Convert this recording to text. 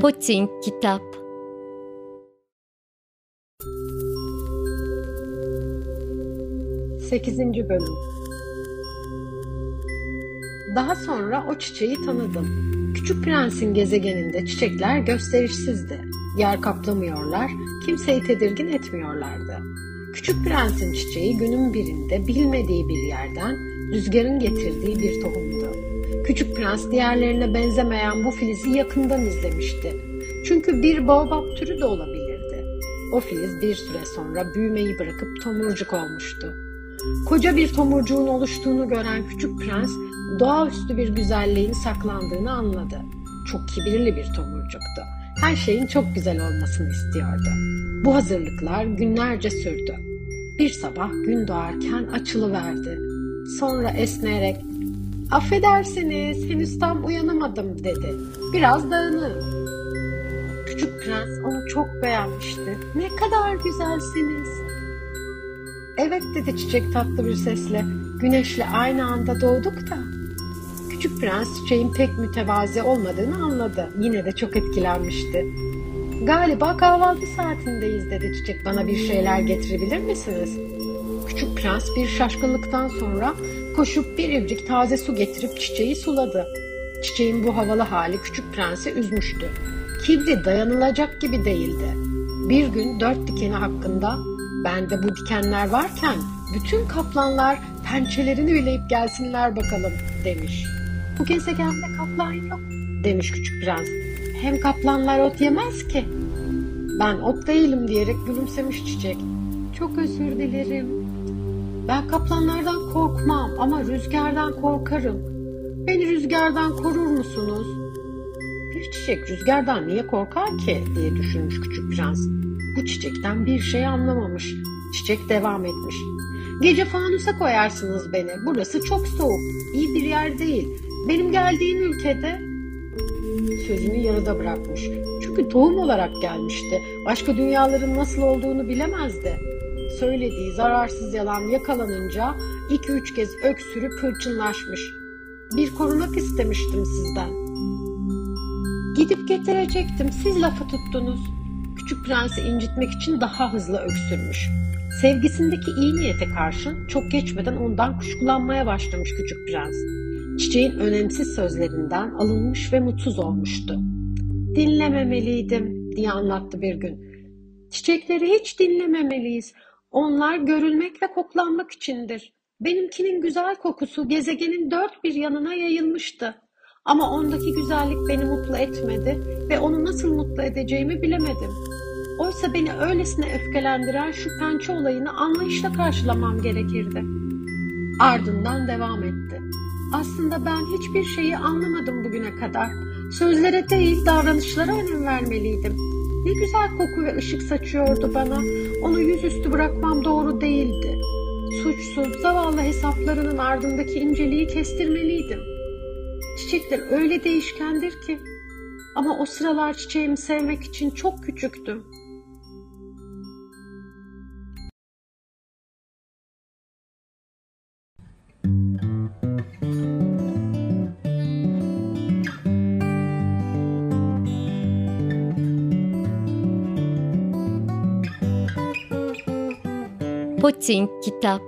Poçink Kitap Sekizinci Bölüm Daha sonra o çiçeği tanıdım. Küçük Prens'in gezegeninde çiçekler gösterişsizdi. Yer kaplamıyorlar, kimseyi tedirgin etmiyorlardı. Küçük Prens'in çiçeği günün birinde bilmediği bir yerden rüzgarın getirdiği bir tohumdu. Küçük Prens diğerlerine benzemeyen bu filizi yakından izlemişti. Çünkü bir baobab türü de olabilirdi. O filiz bir süre sonra büyümeyi bırakıp tomurcuk olmuştu. Koca bir tomurcuğun oluştuğunu gören küçük prens doğaüstü bir güzelliğin saklandığını anladı. Çok kibirli bir tomurcuktu. Her şeyin çok güzel olmasını istiyordu. Bu hazırlıklar günlerce sürdü. Bir sabah gün doğarken açılıverdi. Sonra esnerek Affedersiniz, henüz tam uyanamadım dedi. Biraz dağınığım. Küçük prens onu çok beğenmişti. Ne kadar güzelsiniz. Evet dedi çiçek tatlı bir sesle. Güneşle aynı anda doğduk da. Küçük prens çiçeğin pek mütevazi olmadığını anladı. Yine de çok etkilenmişti. Galiba kahvaltı saatindeyiz dedi çiçek. Bana bir şeyler getirebilir misiniz? Küçük prens bir şaşkınlıktan sonra koşup bir evcik taze su getirip çiçeği suladı. Çiçeğin bu havalı hali küçük prensi üzmüştü. Kibri dayanılacak gibi değildi. Bir gün dört dikeni hakkında bende bu dikenler varken bütün kaplanlar pençelerini bileyip gelsinler bakalım demiş. Bu gezegende kaplan yok demiş küçük prens. Hem kaplanlar ot yemez ki. Ben ot değilim diyerek gülümsemiş çiçek. Çok özür dilerim ben kaplanlardan korkmam ama rüzgardan korkarım. Beni rüzgardan korur musunuz? Bir çiçek rüzgardan niye korkar ki diye düşünmüş küçük prens. Bu çiçekten bir şey anlamamış. Çiçek devam etmiş. Gece fanusa koyarsınız beni. Burası çok soğuk. İyi bir yer değil. Benim geldiğim ülkede sözünü yarıda bırakmış. Çünkü tohum olarak gelmişti. Başka dünyaların nasıl olduğunu bilemezdi söylediği zararsız yalan yakalanınca iki üç kez öksürüp hırçınlaşmış. Bir korunak istemiştim sizden. Gidip getirecektim, siz lafı tuttunuz. Küçük prensi incitmek için daha hızlı öksürmüş. Sevgisindeki iyi niyete karşın çok geçmeden ondan kuşkulanmaya başlamış küçük prens. Çiçeğin önemsiz sözlerinden alınmış ve mutsuz olmuştu. Dinlememeliydim diye anlattı bir gün. Çiçekleri hiç dinlememeliyiz. Onlar görülmek ve koklanmak içindir. Benimkinin güzel kokusu gezegenin dört bir yanına yayılmıştı. Ama ondaki güzellik beni mutlu etmedi ve onu nasıl mutlu edeceğimi bilemedim. Oysa beni öylesine öfkelendiren şu pençe olayını anlayışla karşılamam gerekirdi. Ardından devam etti. Aslında ben hiçbir şeyi anlamadım bugüne kadar. Sözlere değil davranışlara önem vermeliydim. Ne güzel koku ve ışık saçıyordu bana. Onu yüzüstü bırakmam doğru değildi. Suçsuz, zavallı hesaplarının ardındaki inceliği kestirmeliydim. Çiçekler öyle değişkendir ki. Ama o sıralar çiçeğimi sevmek için çok küçüktüm. Poçink Kitap